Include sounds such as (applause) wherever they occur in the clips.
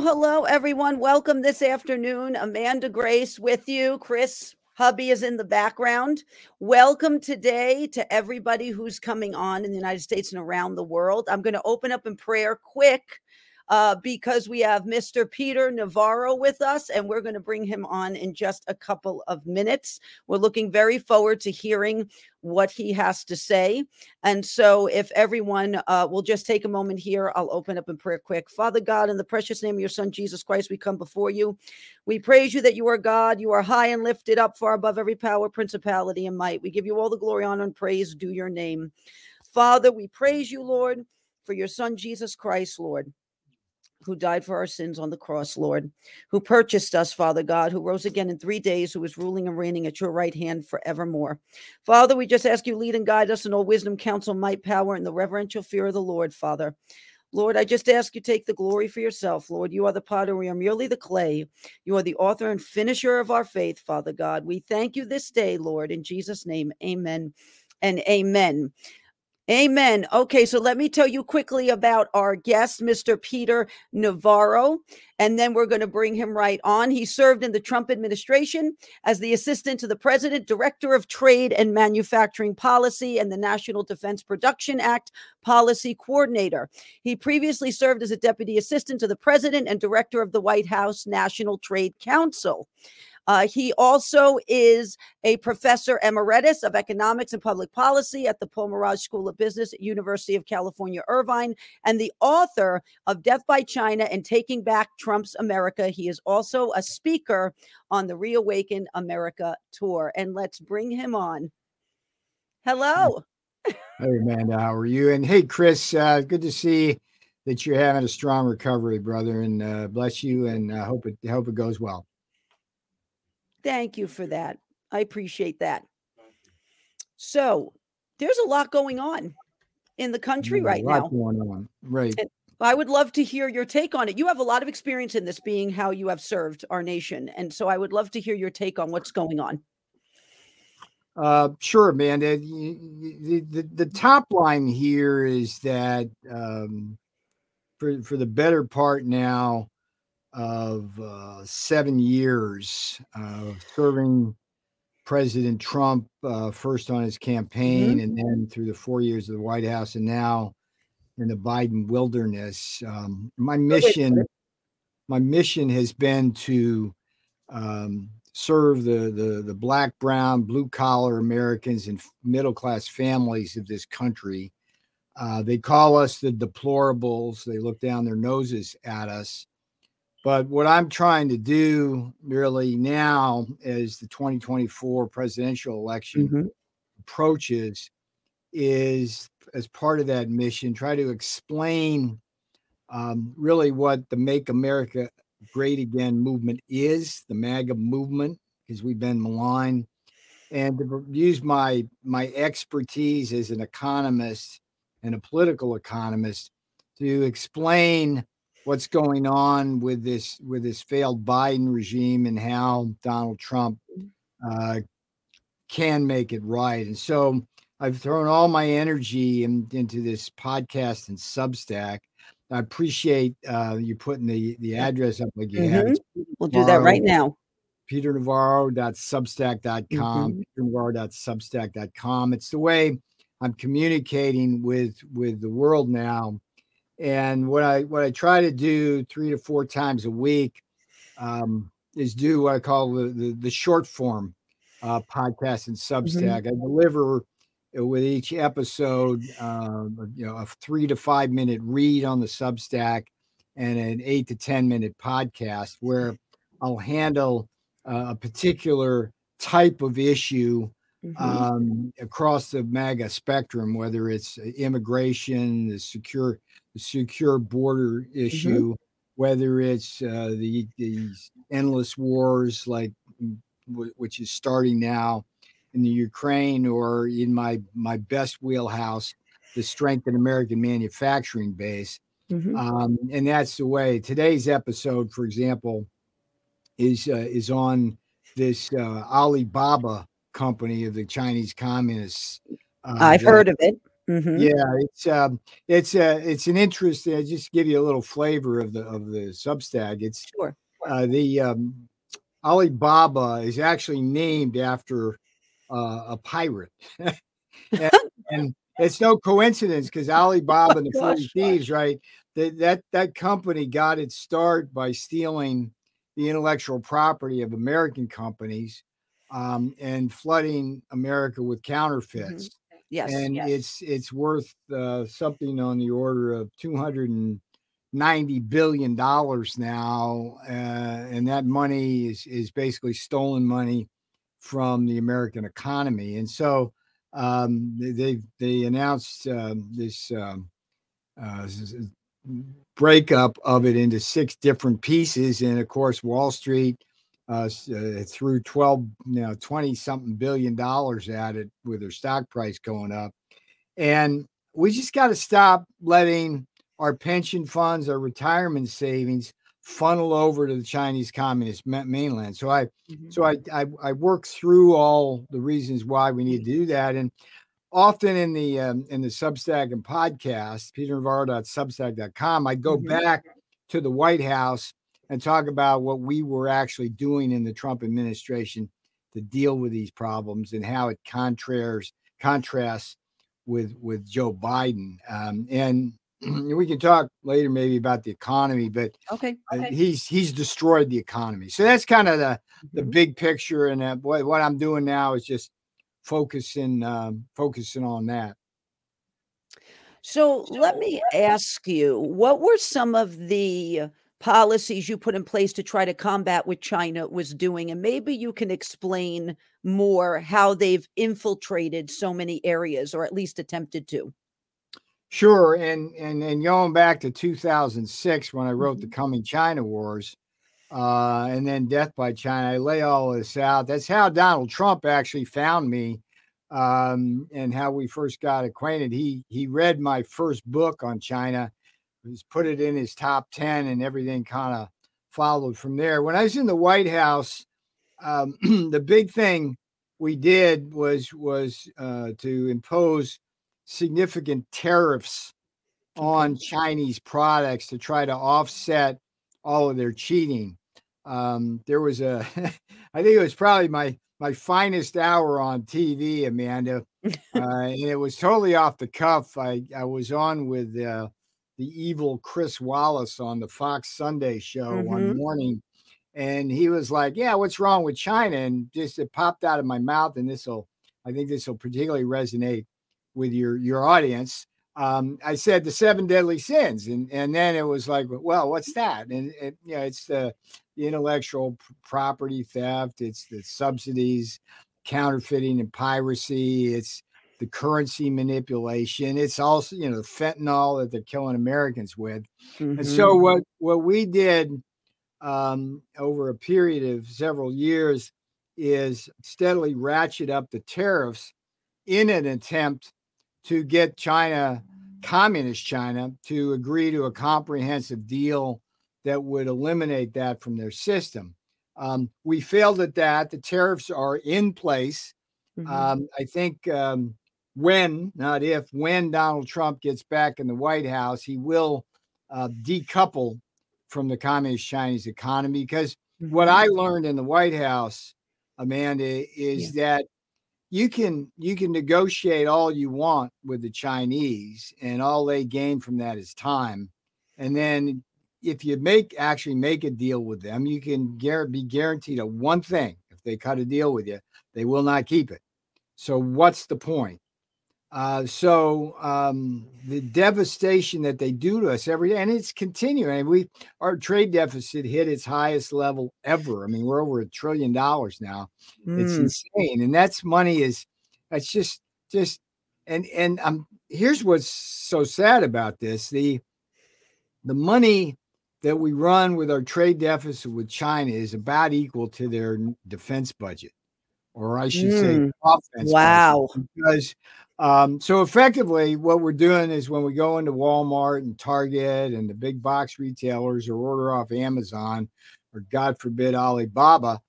hello, everyone. Welcome this afternoon. Amanda Grace with you. Chris Hubby is in the background. Welcome today to everybody who's coming on in the United States and around the world. I'm going to open up in prayer quick uh, because we have Mr. Peter Navarro with us, and we're going to bring him on in just a couple of minutes. We're looking very forward to hearing what he has to say. And so, if everyone uh, will just take a moment here, I'll open up in prayer quick. Father God, in the precious name of your Son, Jesus Christ, we come before you. We praise you that you are God. You are high and lifted up far above every power, principality, and might. We give you all the glory, honor, and praise due your name. Father, we praise you, Lord, for your Son, Jesus Christ, Lord who died for our sins on the cross, Lord, who purchased us, Father God, who rose again in three days, who is ruling and reigning at your right hand forevermore. Father, we just ask you lead and guide us in all wisdom, counsel, might, power, and the reverential fear of the Lord, Father. Lord, I just ask you take the glory for yourself, Lord. You are the potter, we are merely the clay. You are the author and finisher of our faith, Father God. We thank you this day, Lord, in Jesus' name. Amen and amen. Amen. Okay, so let me tell you quickly about our guest, Mr. Peter Navarro, and then we're going to bring him right on. He served in the Trump administration as the assistant to the president, director of trade and manufacturing policy, and the National Defense Production Act policy coordinator. He previously served as a deputy assistant to the president and director of the White House National Trade Council. Uh, he also is a professor emeritus of economics and public policy at the Paul Merage School of Business at University of California, Irvine, and the author of Death by China and Taking Back Trump's America. He is also a speaker on the Reawaken America tour. And let's bring him on. Hello. Hey, Amanda, how are you? And hey, Chris, uh, good to see that you're having a strong recovery, brother. And uh, bless you, and uh, hope it hope it goes well. Thank you for that. I appreciate that. So there's a lot going on in the country right now. Going on. Right. And I would love to hear your take on it. You have a lot of experience in this, being how you have served our nation, and so I would love to hear your take on what's going on. Uh, sure, man. The, the, the, the top line here is that um, for for the better part now, of uh, seven years of serving President Trump, uh, first on his campaign mm-hmm. and then through the four years of the White House, and now in the Biden wilderness. Um, my mission, my mission has been to um, serve the, the the black, brown, blue collar Americans and middle class families of this country. Uh, they call us the deplorables. They look down their noses at us. But what I'm trying to do really now as the 2024 presidential election mm-hmm. approaches is as part of that mission, try to explain um, really what the Make America Great Again movement is, the MAGA movement, because we've been maligned, and to use my my expertise as an economist and a political economist to explain what's going on with this with this failed Biden regime and how Donald Trump uh, can make it right. And so I've thrown all my energy in, into this podcast and Substack. I appreciate uh, you putting the the address up like you mm-hmm. have. we'll do that right now. Peter PeterNavarro.substack.com. Mm-hmm. PeterNavarro.substack.com. It's the way I'm communicating with with the world now and what I what I try to do three to four times a week um, is do what I call the the, the short form uh, podcast and mm-hmm. Substack. Mm-hmm. I deliver with each episode, uh, you know, a three to five minute read on the Substack and an eight to ten minute podcast where I'll handle uh, a particular type of issue Mm-hmm. Um, across the MAGA spectrum, whether it's immigration, the secure secure border mm-hmm. issue, mm-hmm. whether it's uh, the these endless wars like w- which is starting now in the Ukraine, or in my my best wheelhouse, the strength in American manufacturing base. Mm-hmm. Um, and that's the way today's episode, for example, is uh, is on this uh, Alibaba company of the Chinese communists. Uh, I've heard of it Mm-hmm. Yeah, it's um, it's uh, it's an interesting. I just give you a little flavor of the of the Substack. It's sure. Uh, the um, Alibaba is actually named after uh, a pirate, (laughs) and, and, it's no coincidence because (laughs) Alibaba and the Forty Thieves, right? That that that company got its start by stealing the intellectual property of American companies um, and flooding America with counterfeits. Mm-hmm. Yes, and yes. it's it's worth uh, something on the order of two hundred and ninety billion dollars now, uh, and that money is is basically stolen money from the American economy. And so um, they they announced um, this, um, uh, breakup of it into six different pieces, and of course Wall Street uh, uh, threw 12, you know, 20 something billion dollars at it with their stock price going up. And we just got to stop letting our pension funds, our retirement savings funnel over to the Chinese Communist mainland. So I, mm-hmm. so I, I, I work through all the reasons why we need to do that. And often in the um, in the Substack and podcast, peternavarro.substack.com, I go mm-hmm. back to the White House and talk about what we were actually doing in the Trump administration to deal with these problems and how it contrasts contrasts with with Joe Biden. Um, and (clears throat) we can talk later maybe about the economy, but okay, okay. Uh, he's he's destroyed the economy. So that's kind of the the mm-hmm. big picture. And uh, what what I'm doing now is just focusing um, focusing on that. So let me ask you, what were some of the policies you put in place to try to combat what China was doing. And maybe you can explain more how they've infiltrated so many areas, or at least attempted to. Sure, and and and going back to 2006 when I wrote mm-hmm. the Coming China Wars, uh, and then Death by China, I lay all this out. That's how Donald Trump actually found me, um, and how we first got acquainted. He he read my first book on China, he's put it in his top 10 and everything kind of followed from there. When I was in the White House, um, (clears throat) the big thing we did was was uh, to impose significant tariffs on Chinese products to try to offset all of their cheating. Um, there was a, (laughs) I think it was probably my my finest hour on TV, Amanda, (laughs) uh, and it was totally off the cuff. I I was on with uh, the evil Chris Wallace on the Fox Sunday show mm-hmm. one morning. And he was like, Yeah, what's wrong with China? And just it popped out of my mouth. And this will, I think this will particularly resonate with your your audience. Um, I said the seven deadly sins, and and then it was like, well, what's that? And it, you know, it's the, the intellectual property theft, it's the subsidies, counterfeiting, and piracy. It's the currency manipulation. It's also, you know, the fentanyl that they're killing Americans with. Mm-hmm. And so mm-hmm. what what we did um, over a period of several years is steadily ratchet up the tariffs in an attempt to get China, communist China, to agree to a comprehensive deal that would eliminate that from their system. Um, we failed at that. The tariffs are in place. Mm-hmm. Um, I think um, when, not if, when Donald Trump gets back in the White House, he will uh, decouple from the communist Chinese economy. Because mm-hmm. what I learned in the White House, Amanda, is yeah. that you can you can negotiate all you want with the Chinese, and all they gain from that is time. And then if you make actually make a deal with them, you can be guaranteed a one thing: if they cut a deal with you, they will not keep it. So what's the point? Uh, so um, the devastation that they do to us every day, and it's continuing. we our trade deficit hit its highest level ever. I mean, we're over a trillion dollars now. Mm. It's insane, and that's money is that's just just and and um here's what's so sad about this the the money that we run with our trade deficit with China is about equal to their defense budget, or I should mm. say, offense. Wow, because um, so effectively, what we're doing is when we go into Walmart and Target and the big box retailers or order off Amazon or God forbid Alibaba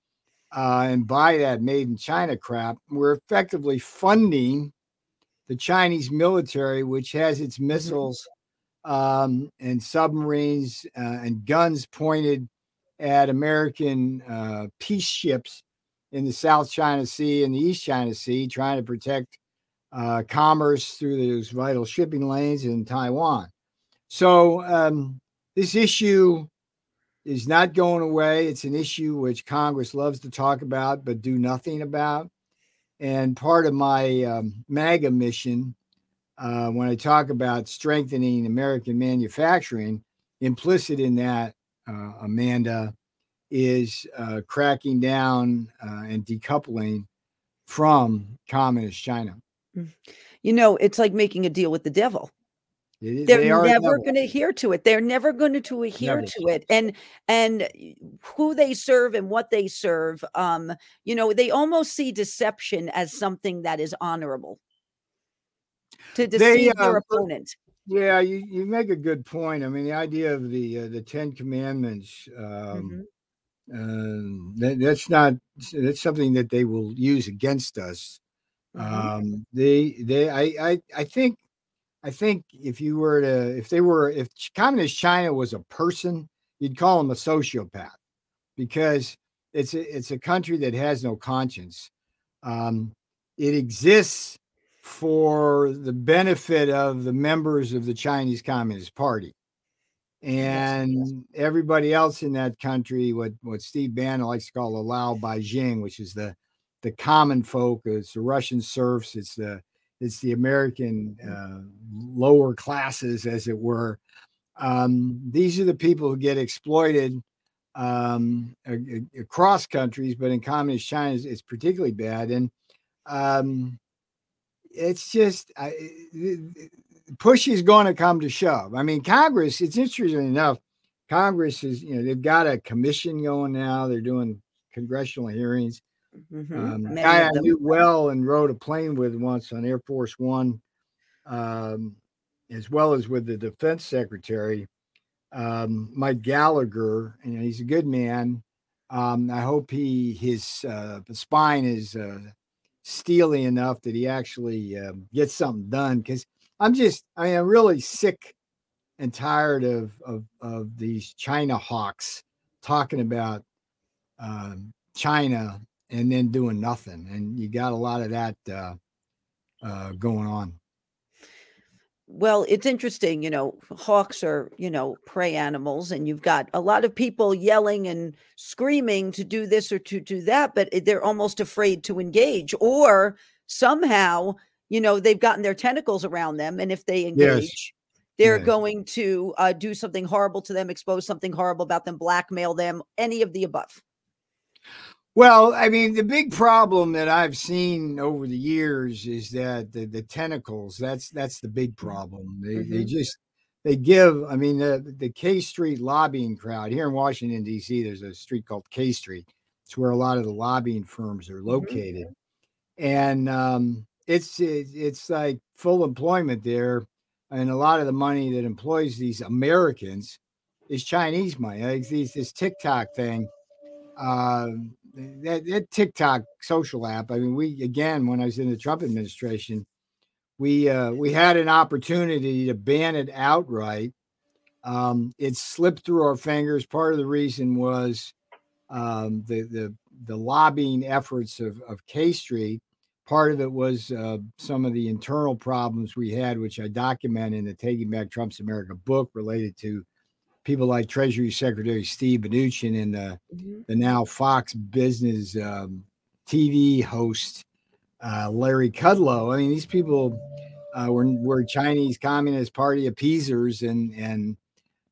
uh, and buy that made in China crap, we're effectively funding the Chinese military, which has its Mm-hmm. missiles um, and submarines uh, and guns pointed at American uh, peace ships in the South China Sea and the East China Sea, trying to protect uh, commerce through those vital shipping lanes in Taiwan. So um, this issue is not going away. It's an issue which Congress loves to talk about but do nothing about. And part of my um, MAGA mission, uh, when I talk about strengthening American manufacturing, implicit in that, uh, Amanda, is uh, cracking down uh, and decoupling from communist China. You know, it's like making a deal with the devil. Is- They're they never going to adhere to it. They're never going to adhere Never. to it. And and who they serve and what they serve, um, you know, they almost see deception as something that is honorable. To They, deceive their opponent. Yeah, you, you make a good point. I mean, the idea of the uh, the Ten Commandments, um, Mhm. um, that, that's not that's something that they will use against us. Mhm. Um, they they I, I I think I think if you were to if they were if communist China was a person, you'd call them a sociopath because it's a, it's a country that has no conscience. Um, it exists for the benefit of the members of the Chinese Communist Party. And everybody else in that country, what, what Steve Bannon likes to call the Lao Baixing, which is the the common folk, it's the Russian serfs, it's the it's the American uh, lower classes, as it were. Um, these are the people who get exploited um, across countries, but in communist China, it's, it's particularly bad. And um, it's just I, push is going to come to shove. I mean, Congress. It's interesting enough. Congress is, you know, they've got a commission going now. They're doing congressional hearings. Mhm. Um, guy I knew well and rode a plane with once on Air Force One, um, as well as with the Defense Secretary, um, Mike Gallagher. And he's a good man. Um, I hope he his uh, spine is uh, steely enough that he actually um, gets something done. Because I'm just, I mean, I'm really sick and tired of of, of these China hawks talking about um, China and then doing nothing. And you got a lot of that uh, uh, going on. Well, it's interesting, you know, hawks are, you know, prey animals, and you've got a lot of people yelling and screaming to do this or to do that, but they're almost afraid to engage, or somehow, you know, they've gotten their tentacles around them, and if they engage, they're Yes. going to uh, do something horrible to them, expose something horrible about them, blackmail them, any of the above. Well, I mean, the big problem that I've seen over the years is that the, the tentacles, that's that's the big problem. They they Mhm. just they give, I mean, the the K Street lobbying crowd here in Washington, DC, there's a street called K Street. It's where a lot of the lobbying firms are located. And um it's it, it's like full employment there. And a lot of the money that employs these Americans is Chinese money. Like these this TikTok thing um, that, that TikTok social app. I mean, we again, when I was in the Trump administration, we uh, we had an opportunity to ban it outright. Um, it slipped through our fingers. Part of the reason was um, the the the lobbying efforts of of K Street. Part of it was uh, some of the internal problems we had, which I document in the Taking Back Trump's America book, related to people like Treasury Secretary Steve Mnuchin and the the now Fox Business um, TV host uh, Larry Kudlow. I mean, these people uh, were were Chinese Communist Party appeasers, and and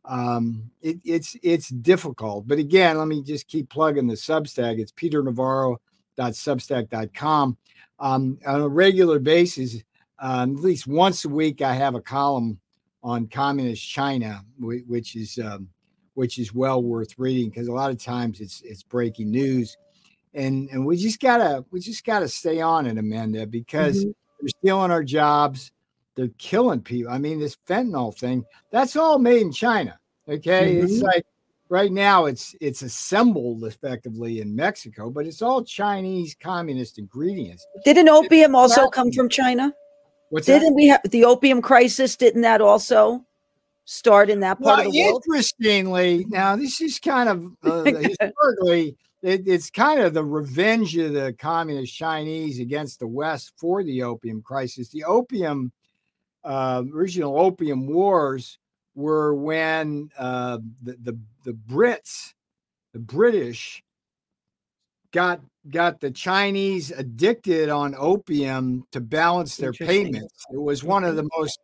um, it, it's it's difficult. But again, let me just keep plugging the Substack. It's Peter peternavarro.substack.com. Um, on a regular basis, um, at least once a week, I have a column on communist China, which is um, which is well worth reading because a lot of times it's it's breaking news, and and we just gotta we just gotta stay on it, Amanda, because Mhm. they're stealing our jobs, they're killing people. I mean, this fentanyl thing that's all made in China. Okay, it's Mhm. like right now it's it's assembled effectively in Mexico, but it's all Chinese communist ingredients. Didn't opium also come from China? What's didn't that? we have the opium crisis? Didn't that also start in that part well, of the world? Interestingly, now this is kind of uh, (laughs) historically, it, it's kind of the revenge of the communist Chinese against the West for the opium crisis. The opium, uh, original opium wars were when uh, the, the the Brits, the British, got got the Chinese addicted on opium to balance their payments. It was one of the most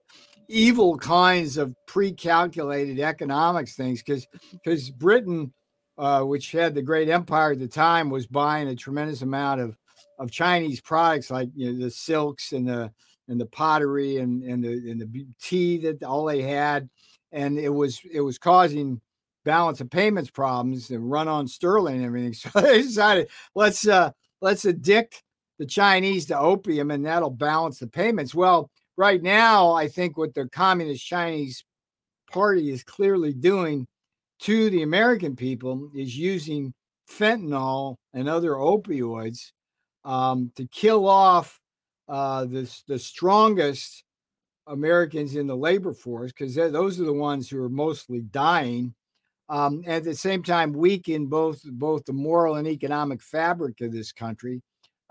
evil kinds of pre-calculated economics things because because Britain, uh, which had the great empire at the time, was buying a tremendous amount of of Chinese products like you know, the silks and the and the pottery and and the and the tea that all they had, and it was it was causing balance of payments problems and run on sterling and everything. (laughs) So they decided let's uh let's addict the Chinese to opium and that'll balance the payments. Well, right now, I think what the Communist Chinese Party is clearly doing to the American people is using fentanyl and other opioids um, to kill off uh, the, the strongest Americans in the labor force because those are the ones who are mostly dying. Um, at the same time, weaken both both the moral and economic fabric of this country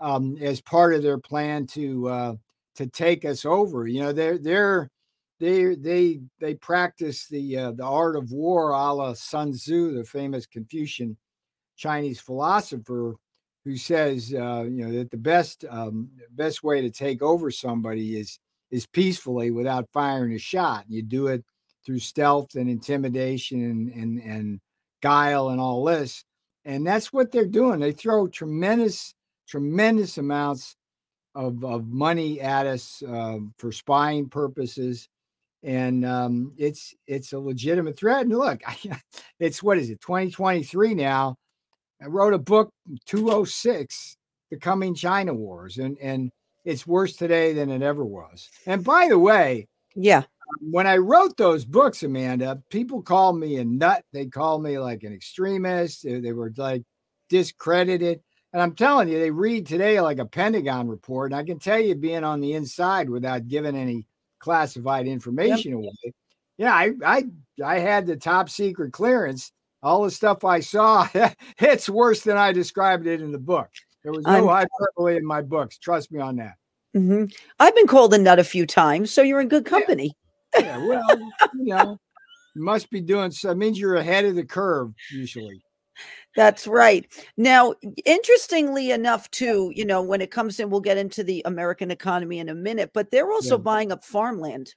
um, as part of their plan to uh, to take us over. You know, they're they're they they they practice the uh, the art of war a la Sun Tzu, the famous Confucian Chinese philosopher, who says uh, you know that the best um, best way to take over somebody is is peacefully without firing a shot. You do it through stealth and intimidation and and, and guile and all this, and that's what they're doing. They throw tremendous tremendous amounts of, of money at us uh, for spying purposes and um, it's it's a legitimate threat. And look, I, (laughs) it's what is it, 2023 now? I wrote a book, 206, The Coming China Wars, and and it's worse today than it ever was. And by the way, yeah, when I wrote those books, Amanda, people called me a nut. They called me like an extremist. They, they were like discredited. And I'm telling you, they read today like a Pentagon report. And I can tell you, being on the inside without giving any classified information yep. away. Yeah, I, I I had the top secret clearance. All the stuff I saw, (laughs) it's worse than I described it in the book. There was no hyperbole in my books. Trust me on that. Mm-hmm. I've been called a nut a few times, so you're in good company. Yeah, well, you know, you must be doing so. It means you're ahead of the curve usually. That's right. Now, interestingly enough, too, you know, when it comes in, we'll get into the American economy in a minute, but they're also yeah. buying up farmland.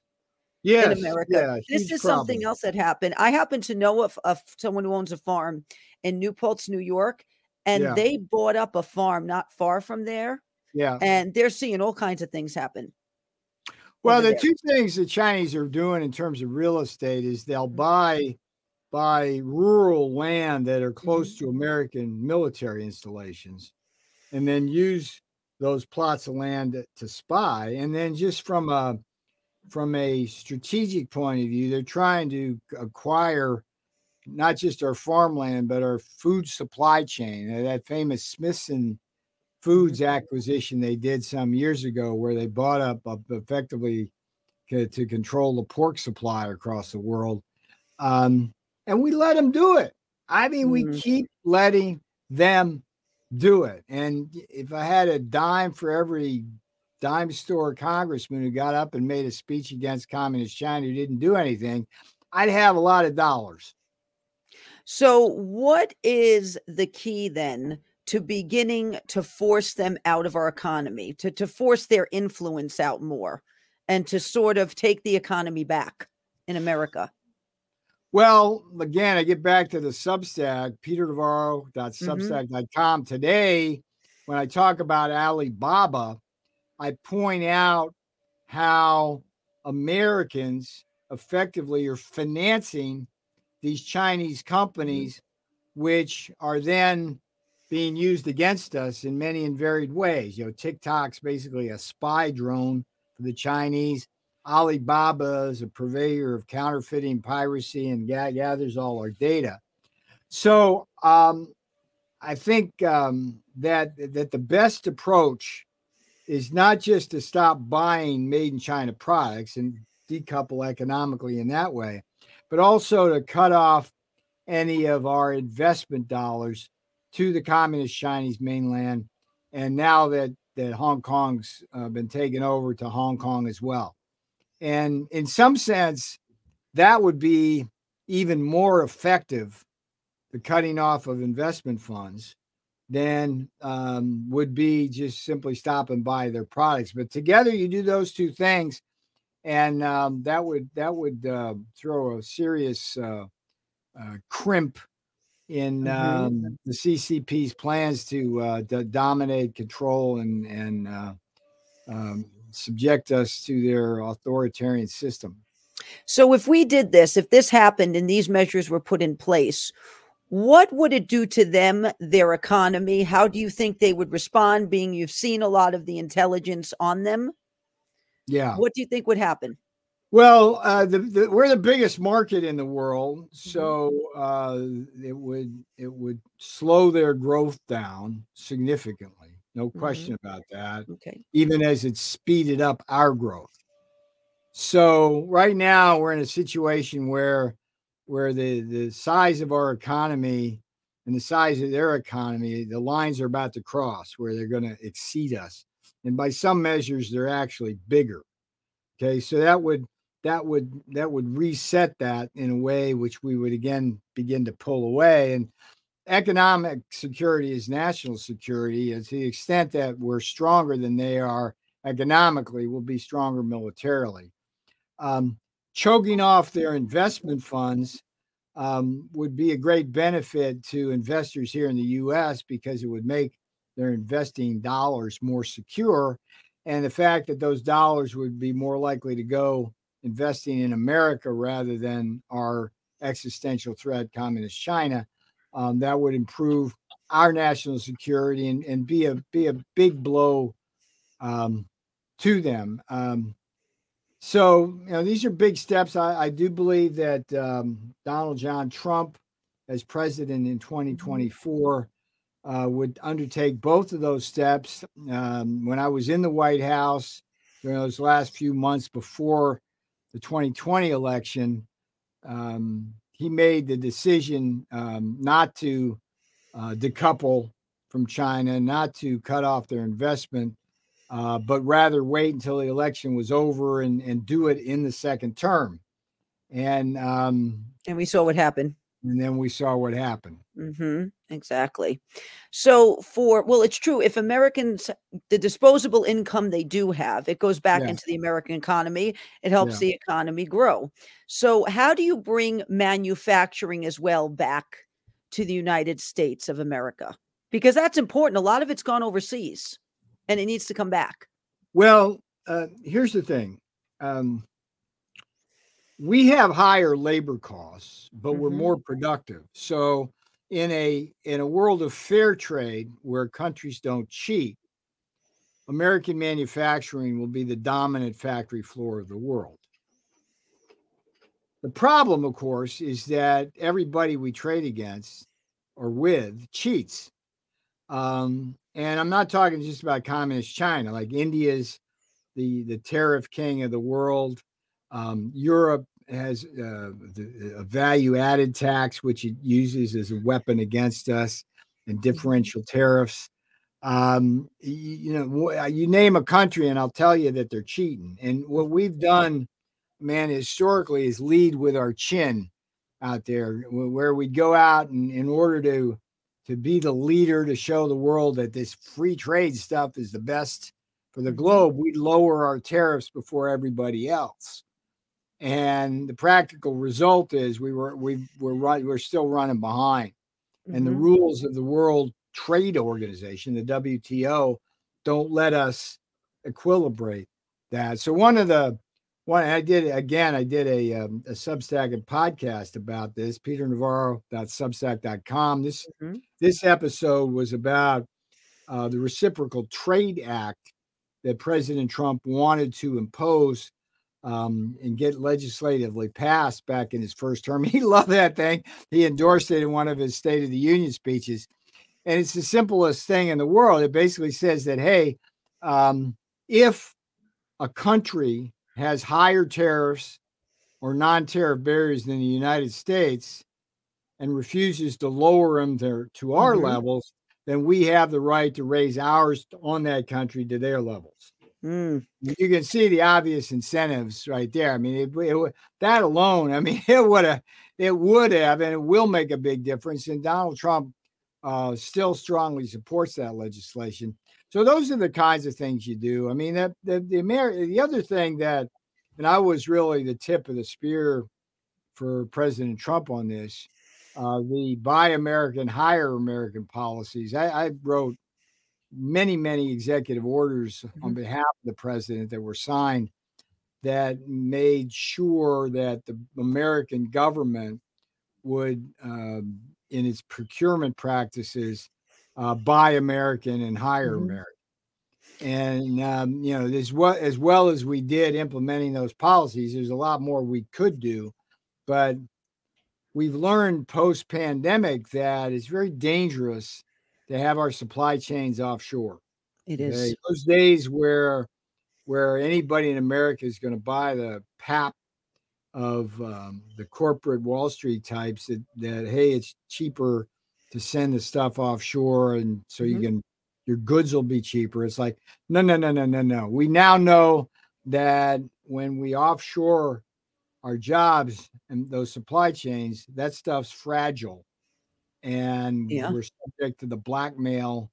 Yes, in America. Yeah, this is problem. something else that happened. I happen to know of, of someone who owns a farm in New Paltz, New York, and yeah. they bought up a farm not far from there. Yeah. And they're seeing all kinds of things happen. Well, the there. two things the Chinese are doing in terms of real estate is they'll mm-hmm. buy rural land that are close mm-hmm. to American military installations and then use those plots of land to, to spy. And then just from a from a strategic point of view, they're trying to acquire not just our farmland, but our food supply chain. That famous Smithfield Foods mm-hmm. acquisition they did some years ago, where they bought up, up effectively to, to, control the pork supply across the world. Um, and we let them do it. I mean, mm-hmm. we keep letting them do it. And if I had a dime for every dime store congressman who got up and made a speech against communist China who didn't do anything, I'd have a lot of dollars. So, what is the key then to beginning to force them out of our economy, to, to force their influence out more, and to sort of take the economy back in America? Well, again, I get back to the Substack, peternavarro.substack.com. Mm-hmm. Today, when I talk about Alibaba, I point out how Americans effectively are financing these Chinese companies, mm-hmm. which are then being used against us in many and varied ways. You know, TikTok's basically a spy drone for the Chinese. Alibaba is a purveyor of counterfeiting, piracy, and gathers all our data. So um, I think um, that that the best approach is not just to stop buying made in China products and decouple economically in that way, but also to cut off any of our investment dollars to the communist Chinese mainland. And now that, that Hong Kong's uh, been taken over to Hong Kong as well. And in some sense, that would be even more effective, the cutting off of investment funds, than um, would be just simply stop and buy their products. But together, you do those two things, and um, that would that would uh, throw a serious uh, uh, crimp in mm-hmm. um, the CCP's plans to, uh, to dominate, control, and and uh, um, subject us to their authoritarian system. So, if we did this, if this happened and these measures were put in place, what would it do to them, their economy? How do you think they would respond? Being you've seen a lot of the intelligence on them. Yeah. What do you think would happen? Well, uh, the, the, we're the biggest market in the world, mm-hmm. so uh, it would it would slow their growth down significantly. No mm-hmm. question mm-hmm. about that. Okay. Even as it speeded up our growth. So right now we're in a situation where where the the size of our economy and the size of their economy, the lines are about to cross where they're going to exceed us. And by some measures, they're actually bigger. Okay, so that would that would that would reset that in a way which we would again begin to pull away. And economic security is national security. And to the extent that we're stronger than they are economically we'll be stronger militarily. Um, choking off their investment funds um, would be a great benefit to investors here in the us because it would make their investing dollars more secure. And the fact that those dollars would be more likely to go investing in America rather than our existential threat, communist China. Um, that would improve our national security and, and be a be a big blow um, to them. Um, so you know these are big steps. I, I do believe that um, Donald John Trump, as president in 2024, uh, would undertake both of those steps. Um, when I was in the White House during those last few months before the 2020 election, um, he made the decision um, not to uh, decouple from China, not to cut off their investment, uh, but rather wait until the election was over and, and do it in the second term. And um, and we saw what happened and then we saw what happened. Mm-hmm, exactly. So for well, it's true. If Americans, the disposable income they do have, it goes back yeah. into the American economy. It helps yeah. the economy grow. So how do you bring manufacturing as well back to the United States of America? Because that's important. A lot of it's gone overseas, and it needs to come back. Well, uh, here's the thing. Um, we have higher labor costs, but mm-hmm. we're more productive. So in a in a world of fair trade where countries don't cheat, American manufacturing will be the dominant factory floor of the world. The problem, of course, is that everybody we trade against or with cheats. Um, and I'm not talking just about communist China, like India's the the tariff king of the world. Um, Europe has uh, the, a value added tax, which it uses as a weapon against us, and mm-hmm. differential tariffs. Um, you, you, know, uh, you name a country, and I'll tell you that they're cheating. And what we've done, man, historically, is lead with our chin out there, where we go out and in order to to be the leader to show the world that this free trade stuff is the best for the mm-hmm. globe, we lower our tariffs before everybody else and the practical result is we were we were right we're still running behind mm-hmm. and the mm-hmm. rules of the world trade organization the wto don't let us equilibrate that so one of the one i did again i did a, um, a substack and podcast about this peter navarro.substack.com this mm-hmm. this episode was about uh, the reciprocal trade act that president trump wanted to impose um, and get legislatively passed back in his first term. (laughs) He loved that thing. He endorsed it in one of his State of the Union speeches. And it's the simplest thing in the world. It basically says that, hey, um, if a country has higher tariffs or non-tariff barriers than the United States and refuses to lower them to, to our Mhm. levels, then we have the right to raise ours on that country to their levels. Mm, You can see the obvious incentives right there. I mean, it, it, that alone, I mean, (laughs) it would have, it would have, and it will make a big difference. And Donald Trump uh, still strongly supports that legislation. So those are the kinds of things you do. I mean, that the the, Ameri- the other thing that, and I was really the tip of the spear for President Trump on this, uh, the Buy American, Hire American policies. I, I wrote many, many executive orders on Mhm. behalf of the president that were signed that made sure that the American government would, um, in its procurement practices, uh, buy American and hire Mhm. American. And um, you know, as well as well as we did implementing those policies, there's a lot more we could do, but we've learned post pandemic that it's very dangerous to have our supply chains offshore. It is Okay? Those days where where anybody in America is going to buy the pap of um, the corporate Wall Street types that that hey, it's cheaper to send the stuff offshore, and so you Mhm. can your goods will be cheaper. It's like no, no, no, no, no, no. We now know that when we offshore our jobs and those supply chains, that stuff's fragile, and Yeah. we're subject to the blackmail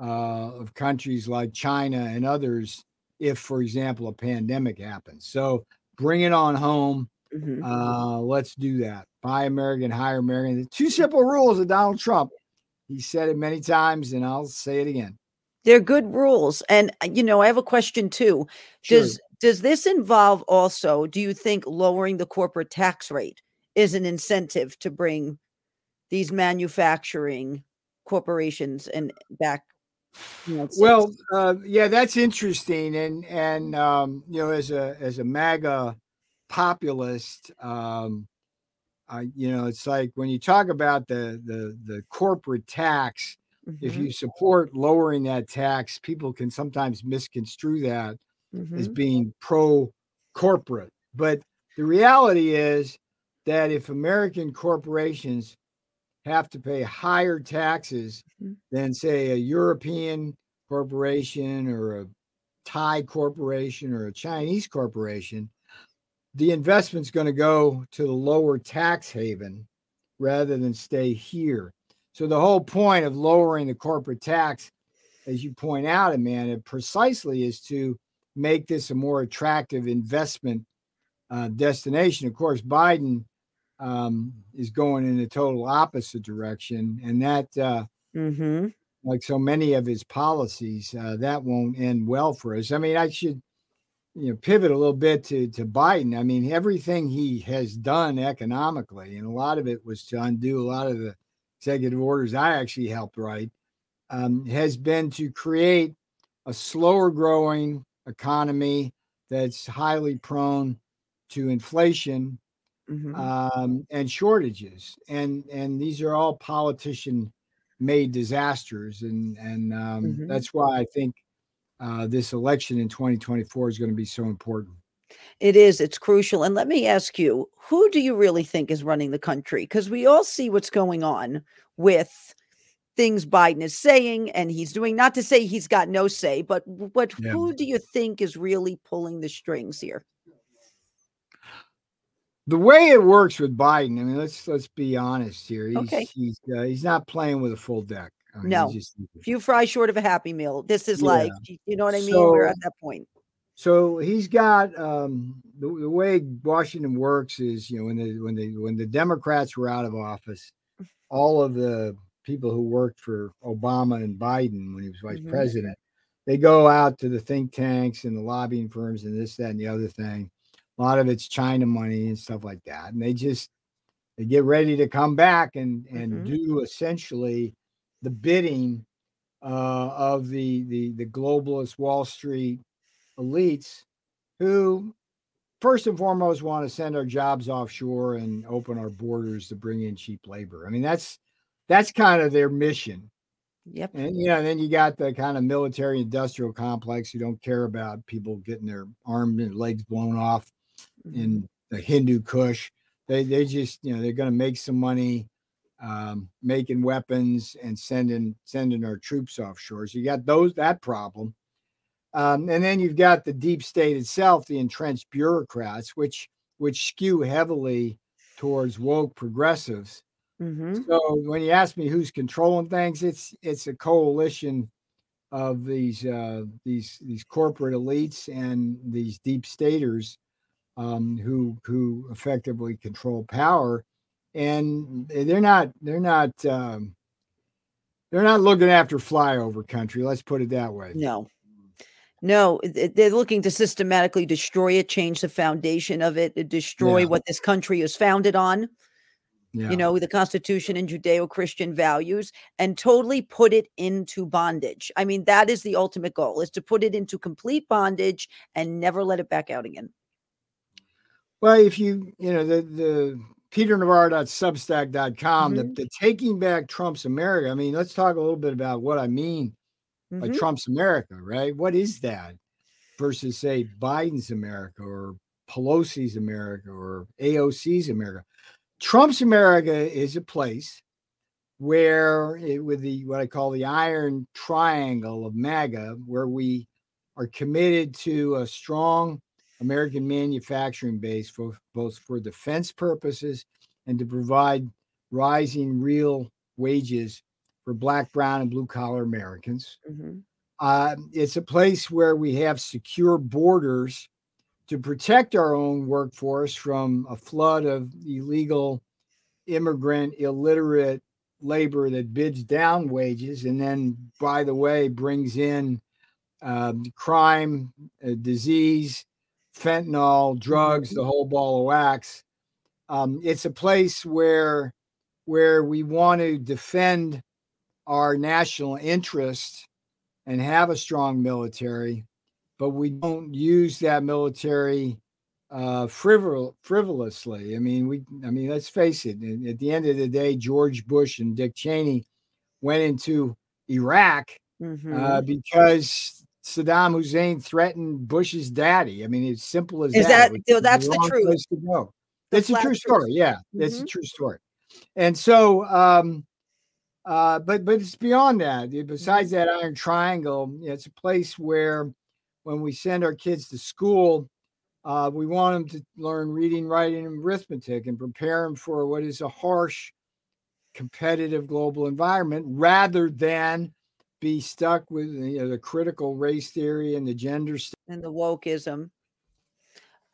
uh, of countries like China and others if, for example, a pandemic happens. So bring it on home. Mhm. Uh, let's do that. Buy American, hire American. The two simple rules of Donald Trump. He said it many times, and I'll say it again. They're good rules. And uh, you know, I have a question too. Sure. Does does this involve also, do you think lowering the corporate tax rate is an incentive to bring these manufacturing corporations and back? Well, uh, yeah, that's interesting, and and um, you know, as a as a MAGA populist, um, I you know, it's like when you talk about the the the corporate tax. If Mhm, you support lowering that tax, people can sometimes misconstrue that as mhm, being pro corporate. But the reality is that if American corporations have to pay higher taxes Mhm. than, say, a European corporation or a Thai corporation or a Chinese corporation, the investment's going to go to the lower tax haven rather than stay here. So the whole point of lowering the corporate tax, as you point out, Amanda, precisely is to make this a more attractive investment uh, destination. Of course, Biden um, is going in the total opposite direction, and that, uh, mhm. like so many of his policies, uh, that won't end well for us. I mean, I should, you know, pivot a little bit to to Biden. I mean, everything he has done economically, and a lot of it was to undo a lot of the executive orders I actually helped write, um, has been to create a slower growing economy that's highly prone to inflation Mhm. um, and shortages, and and these are all politician made disasters, and and um, Mhm. that's why I think uh, this election in 2024 is going to be so important. It is, it's crucial. And let me ask you, who do you really think is running the country? Because we all see what's going on with things Biden is saying and he's doing, not to say he's got no say, but what Yeah. who do you think is really pulling the strings here? The way it works with Biden, I mean, let's let's be honest here. He's Okay. he's uh, he's not playing with a full deck. I mean, No. just- Few fries short of a happy meal. This is Yeah. like, you know what I mean? We're at that point. So he's got um, the, the way Washington works is, you know, when the when the when the Democrats were out of office, all of the people who worked for Obama and Biden when he was vice Mhm. president, they go out to the think tanks and the lobbying firms and this, that, and the other thing. A lot of it's China money and stuff like that, and they just they get ready to come back and and Mhm. do essentially the bidding uh, of the the the globalist Wall Street elites who first and foremost want to send our jobs offshore and open our borders to bring in cheap labor. I mean, that's that's kind of their mission. Yep. And you know, then you got the kind of military industrial complex who don't care about people getting their arms and legs blown off. In the Hindu Kush. They they just you know they're going to make some money um, making weapons and sending sending our troops offshore. So you got those that problem, um, and then you've got the deep state itself, the entrenched bureaucrats, which which skew heavily towards woke progressives. Mhm. So when you ask me who's controlling things, it's it's a coalition of these uh, these these corporate elites and these deep staters um, who who effectively control power, and they're not they're not um, they're not looking after flyover country. Let's put it that way. No. No, they're looking to systematically destroy it, change the foundation of it, destroy Yeah. what this country is founded on. Yeah. you know, the Constitution and Judeo Christian values and totally put it into bondage. I mean, that is the ultimate goal is to put it into complete bondage and never let it back out again. Well, if you, you know, the the peternavarro.substack.com, Mhm. the, the taking back Trump's America. I mean, let's talk a little bit about what I mean by Mhm. Trump's America, right? What is that versus say Biden's America or Pelosi's America or AOC's America? Trump's America is a place where it, with the what I call the iron triangle of MAGA, where we are committed to a strong American manufacturing base for both for defense purposes and to provide rising real wages for black, brown, and blue collar Americans. Mhm. Uh, it's a place where we have secure borders to protect our own workforce from a flood of illegal immigrant, illiterate labor that bids down wages and then, by the way, brings in um, crime, uh, disease, fentanyl, drugs, the whole ball of wax. Um, it's a place where where we want to defend our national interest and have a strong military, but we don't use that military uh, frivol- frivolously. I mean, we. I mean, let's face it. At the end of the day, George Bush and Dick Cheney went into Iraq Mhm. uh, because Saddam Hussein threatened Bush's daddy. I mean, it's simple as Is that. that- It so was that's the truth? to go. The It's a true truth. story. Yeah, it's a Mhm. true story. And so, um, uh, but but it's beyond that. Mm-hmm. Besides that iron triangle, it's a place where when we send our kids to school, uh, we want them to learn reading, writing, and arithmetic, and prepare them for what is a harsh, competitive global environment, rather than be stuck with you know, the critical race theory and the gender stuff. and the wokeism.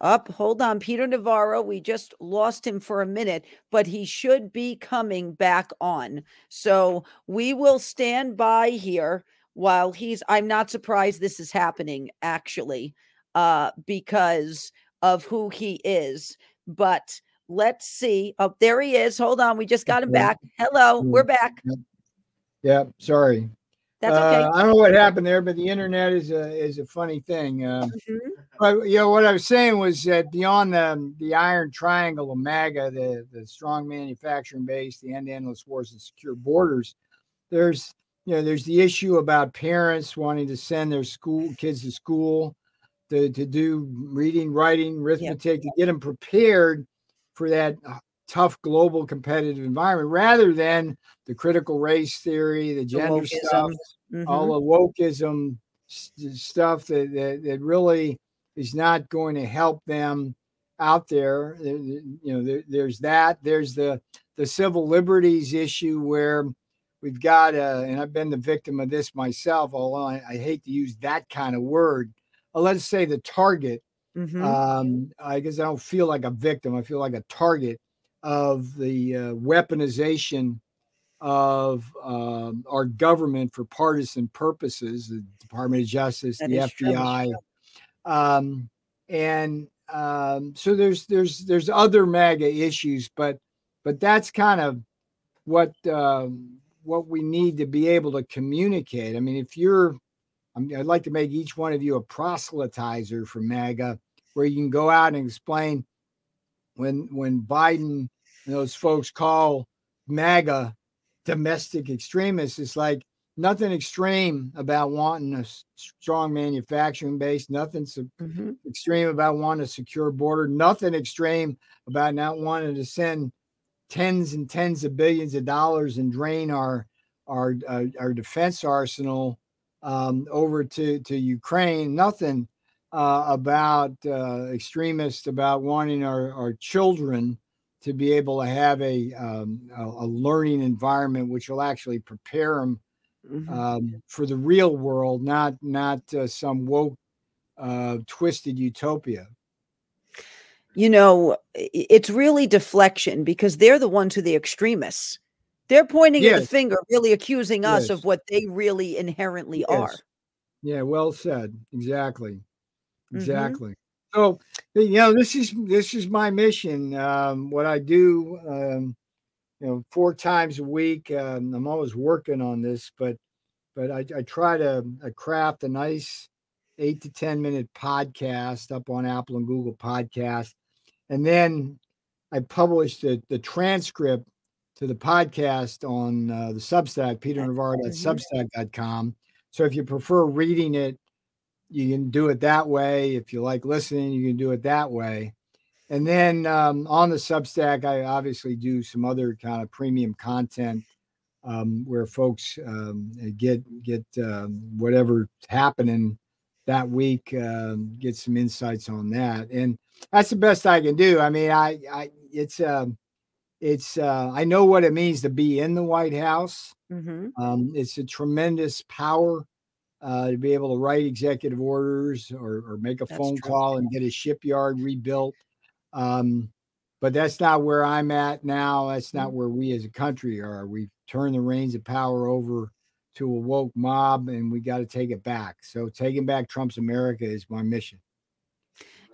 Up, hold on, Peter Navarro. We just lost him for a minute, but he should be coming back on. So we will stand by here while he's. I'm not surprised this is happening, actually, uh, because of who he is. But let's see. Oh, there he is. Hold on, we just got him Okay. back. Hello, we're back. Yeah, sorry. That's okay. Uh, I don't know what happened there, but the internet is a is a funny thing. Um, Mhm. But you know what I was saying was that beyond the the iron triangle of MAGA, the the strong manufacturing base, the end endless wars and secure borders, there's you know there's the issue about parents wanting to send their school kids to school to, to do reading, writing, arithmetic, to get them prepared for that uh, tough global competitive environment rather than the critical race theory, the gender stuff, wokeism. all the wokeism st- stuff that, that that really is not going to help them out there. You know, there, there's that. There's the the civil liberties issue where we've got, a, and I've been the victim of this myself. Although I, I hate to use that kind of word. Uh, let's say the target. Mhm. Um, I guess I don't feel like a victim. I feel like a target of the uh, weaponization of um, our government for partisan purposes, the Department of Justice, That the. FBI, um, and um, so there's there's there's other MAGA issues, but but that's kind of what um, what we need to be able to communicate. I mean, if you're, I mean, I'd like to make each one of you a proselytizer for MAGA, where you can go out and explain when when Biden and those folks call MAGA domestic extremists, it's like nothing extreme about wanting a strong manufacturing base. Nothing mm-hmm. extreme about wanting a secure border. Nothing extreme about not wanting to send tens and tens of billions of dollars and drain our our uh, our defense arsenal um, over to to Ukraine. Nothing uh, about uh, extremists about wanting our, our children to be able to have a, um, a, a learning environment which will actually prepare them mm-hmm. um, for the real world, not not uh, some woke, uh, twisted utopia. You know, it's really deflection because they're the ones who the extremists. They're pointing yes. at the finger, really accusing us yes. of what they really inherently yes. are. Yeah, well said. Exactly. Mm-hmm. Exactly. Mm-hmm. So, you know, this is this is my mission. Um, what I do, um, you know, four times a week. Um, I'm always working on this, but but I, I try to I craft a nice eight to ten minute podcast up on Apple and Google Podcast, and then I publish the the transcript to the podcast on uh, the Substack, peternavarro.substack.com. So if you prefer reading it, you can do it that way. If you like listening, you can do it that way. And then um, on the Substack, I obviously do some other kind of premium content um, where folks um, get get um, whatever's happening that week, um, get some insights on that, and that's the best I can do. I mean, I, I it's um, it's uh, I know what it means to be in the White House. Mm-hmm. Um, it's a tremendous power uh, to be able to write executive orders or, or make a that's phone true. call and get a shipyard rebuilt. Um, but that's not where I'm at now. That's not mm-hmm. where we as a country are. We've turned the reins of power over to a woke mob, and we got to take it back. So taking back Trump's America is my mission.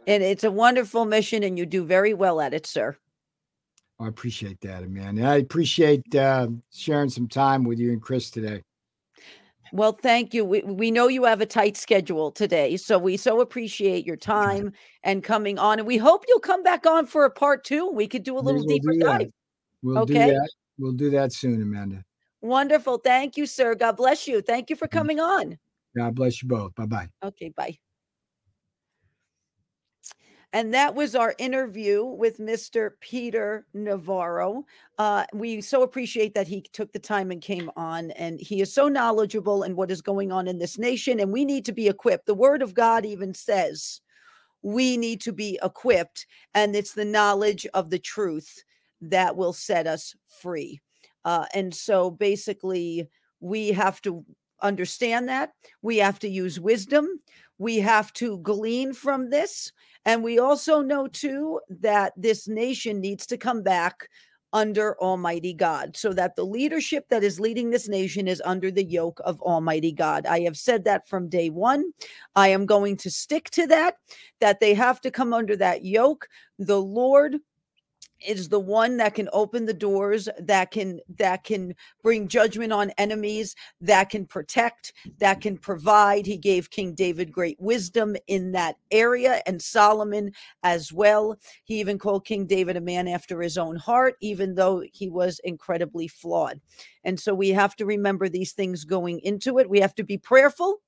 And it's a wonderful mission, and you do very well at it, sir. I appreciate that, man. I appreciate uh, sharing some time with you and Chris today. Well, thank you. We, we know you have a tight schedule today, so we so appreciate your time and coming on. And we hope you'll come back on for a part two. We could do a little deeper dive. We'll okay? do that. We'll do that soon, Amanda. Wonderful. Thank you, sir. God bless you. Thank you for coming on. God bless you both. Bye bye. Okay, bye. And that was our interview with Mr. Peter Navarro. Uh, we so appreciate that he took the time and came on, and he is so knowledgeable in what is going on in this nation. And we need to be equipped. The Word of God even says we need to be equipped, and it's the knowledge of the truth that will set us free. Uh, and so basically, we have to understand that. We have to use wisdom. We have to glean from this. And we also know, too, that this nation needs to come back under Almighty God, so that the leadership that is leading this nation is under the yoke of Almighty God. I have said that from day one. I am going to stick to that, that they have to come under that yoke. The Lord is the one that can open the doors that can that can bring judgment on enemies that can protect that can provide. He gave king david great wisdom in that area and solomon as well. He even called king david a man after his own heart even though he was incredibly flawed. And so we have to remember these things going into it. We have to be prayerful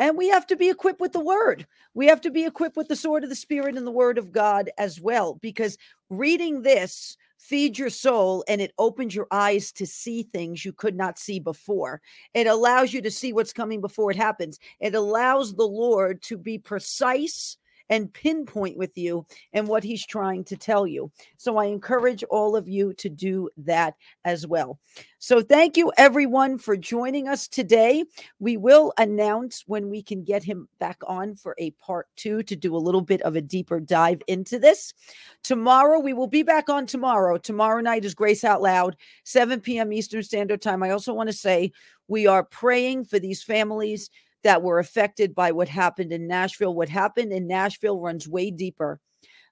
and we have to be equipped with the word. We have to be equipped with the sword of the spirit and the word of God as well, because reading this feeds your soul and it opens your eyes to see things you could not see before. It allows you to see what's coming before it happens. It allows the Lord to be precise and pinpoint with you and what he's trying to tell you. So I encourage all of you to do that as well. So thank you everyone for joining us today. We will announce when we can get him back on for a part 2 to do a little bit of a deeper dive into this. Tomorrow we will be back on tomorrow. Tomorrow night is Grace Out Loud, 7 p.m. Eastern Standard Time. I also want to say we are praying for these families that were affected by what happened in Nashville. What happened in Nashville runs way deeper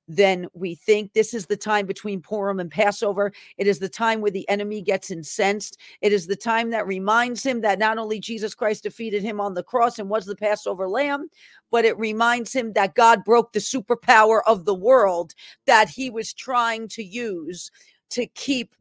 than we think. This is the time between Purim and Passover. It is the time where the enemy gets incensed. It is the time that reminds him that not only Jesus Christ defeated him on the cross and was the Passover lamb, but it reminds him that God broke the superpower of the world that he was trying to use to keep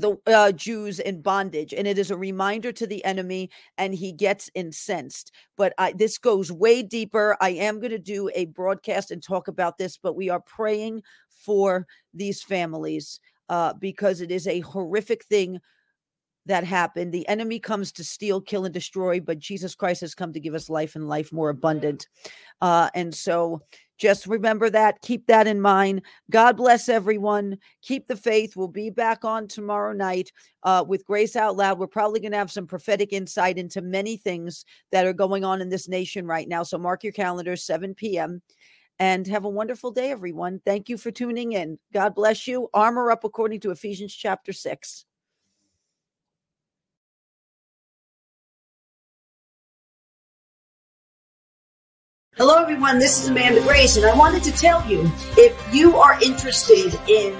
the uh, Jews in bondage, and it is a reminder to the enemy, and he gets incensed. But I, this goes way deeper. I am going to do a broadcast and talk about this, but we are praying for these families uh, because it is a horrific thing that happened. The enemy comes to steal, kill, and destroy, but Jesus Christ has come to give us life and life more abundant. Uh, and so just remember that. Keep that in mind. God bless everyone. Keep the faith. We'll be back on tomorrow night uh, with Grace Out Loud. We're probably going to have some prophetic insight into many things that are going on in this nation right now. So mark your calendar, 7 p.m. And have a wonderful day, everyone. Thank you for tuning in. God bless you. Armor up according to Ephesians chapter 6. Hello, everyone. This is Amanda Grace, and I wanted to tell you if you are interested in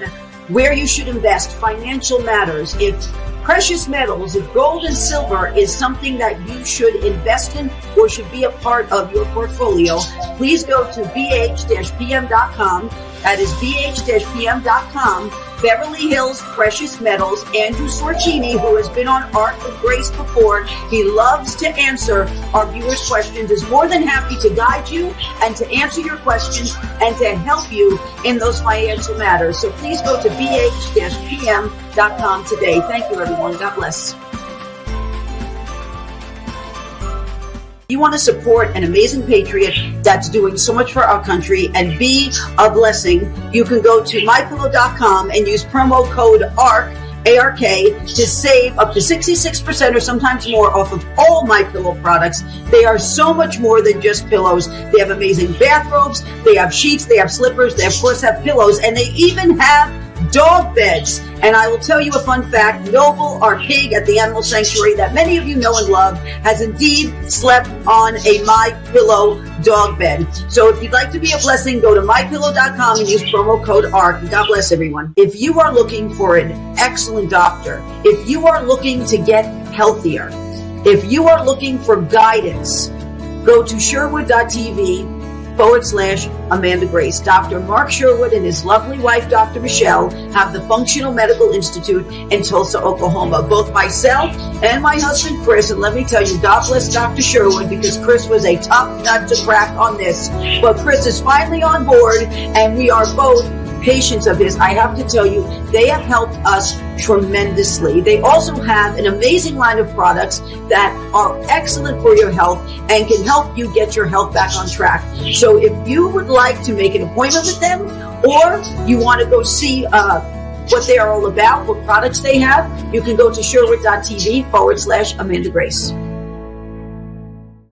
where you should invest, financial matters, if precious metals, if gold and silver is something that you should invest in or should be a part of your portfolio, please go to bh-pm.com. That is bh-pm.com Beverly Hills Precious Metals, Andrew Sorchini, who has been on Ark of Grace before. He loves to answer our viewers' questions, is more than happy to guide you and to answer your questions and to help you in those financial matters. So please go to bh-pm.com today. Thank you, everyone. God bless. You want to support an amazing patriot that's doing so much for our country and be a blessing. You can go to mypillow.com and use promo code ARK ARK to save up to 66% or sometimes more off of all my pillow products. They are so much more than just pillows. They have amazing bathrobes, they have sheets, they have slippers, they of course have pillows, and they even have dog beds. And I will tell you a fun fact. Noble, our pig at the animal sanctuary that many of you know and love, has indeed slept on a My Pillow dog bed. So if you'd like to be a blessing, go to mypillow.com and use promo code ARK. God bless everyone. If you are looking for an excellent doctor, if you are looking to get healthier, if you are looking for guidance, go to sherwood.tv forward slash Amanda Grace. Dr. Mark Sherwood and his lovely wife, Dr. Michelle, have the Functional Medical Institute in Tulsa, Oklahoma. Both myself and my husband, Chris, and let me tell you, God bless Dr. Sherwood because Chris was a tough nut to crack on this. But Chris is finally on board and we are both patients of his, I have to tell you, they have helped us tremendously. They also have an amazing line of products that are excellent for your health and can help you get your health back on track. So if you would like to make an appointment with them or you want to go see, uh, what they are all about, what products they have, you can go to sherwood.tv forward slash Amanda Grace.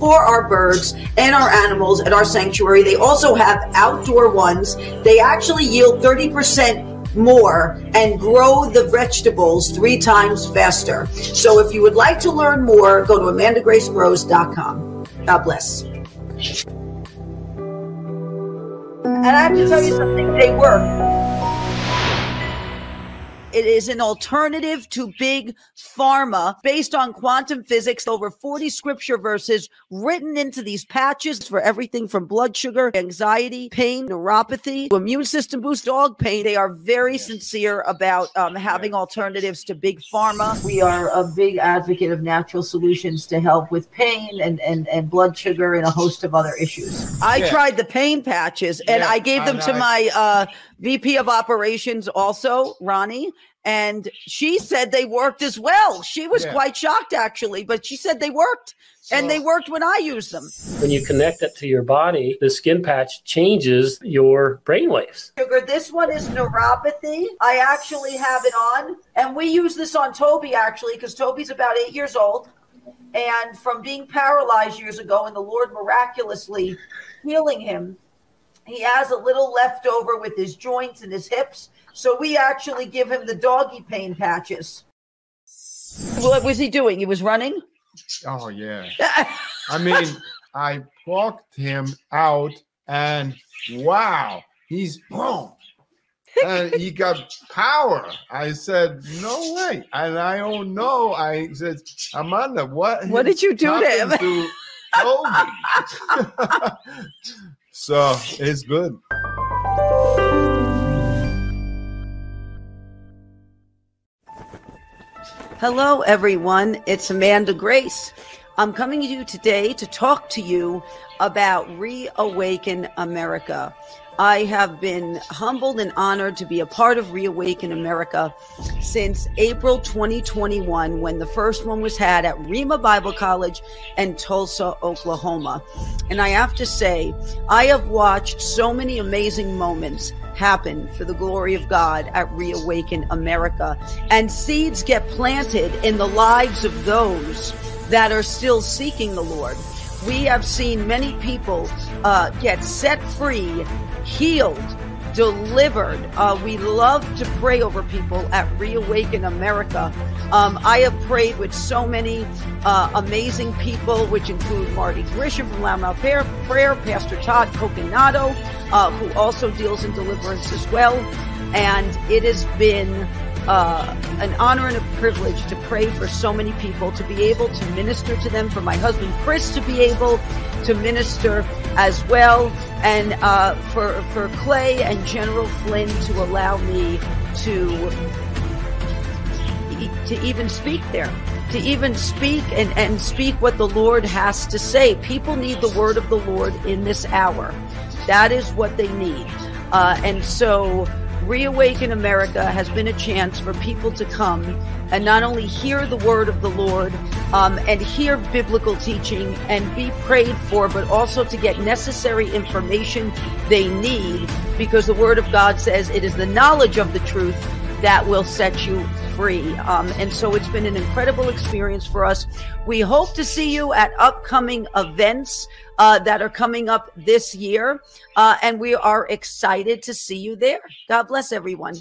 for our birds and our animals at our sanctuary. They also have outdoor ones. They actually yield 30% more and grow the vegetables three times faster. So if you would like to learn more, go to amandagracegrows.com. God bless. And I have to tell you something, they work. It is an alternative to big pharma based on quantum physics. Over 40 scripture verses written into these patches for everything from blood sugar, anxiety, pain, neuropathy, to immune system boost, dog pain. They are very sincere about um, having alternatives to big pharma. We are a big advocate of natural solutions to help with pain and, and, and blood sugar and a host of other issues. I yeah. tried the pain patches and yeah, I gave them to my uh, VP of operations also, Ronnie, and she said they worked as well. She was yeah. quite shocked actually, but she said they worked. So, and they worked when I used them. When you connect it to your body, the skin patch changes your brain waves. Sugar, this one is neuropathy. I actually have it on, and we use this on Toby actually because Toby's about eight years old. And from being paralyzed years ago, and the Lord miraculously healing him, he has a little left over with his joints and his hips. So we actually give him the doggy pain patches. What was he doing? He was running. Oh yeah. (laughs) I mean, I plucked him out, and wow, he's boom. and he got power. I said, "No way!" And I don't know. I said, "Amanda, what? What did you do to him?" To Toby? (laughs) so it's good. Hello, everyone. It's Amanda Grace. I'm coming to you today to talk to you about Reawaken America. I have been humbled and honored to be a part of Reawaken America since April 2021, when the first one was had at Rhema Bible College in Tulsa, Oklahoma. And I have to say, I have watched so many amazing moments happen for the glory of God at Reawaken America. And seeds get planted in the lives of those that are still seeking the Lord. We have seen many people uh, get set free, healed, delivered. Uh, we love to pray over people at Reawaken America. Um, I have prayed with so many uh, amazing people, which include Marty Grisham from Loudmouth Prayer, Pastor Todd Coconato, uh, who also deals in deliverance as well. And it has been uh, an honor and a privilege to pray for so many people, to be able to minister to them, for my husband Chris to be able to minister as well, and uh, for for Clay and General Flynn to allow me to to even speak there, to even speak and, and speak what the Lord has to say. People need the word of the Lord in this hour. That is what they need. Uh, and so Reawaken America has been a chance for people to come and not only hear the word of the Lord um, and hear biblical teaching and be prayed for, but also to get necessary information they need because the word of God says it is the knowledge of the truth that will set you free. Um, and so it's been an incredible experience for us. We hope to see you at upcoming events uh, that are coming up this year. Uh, and we are excited to see you there. God bless everyone.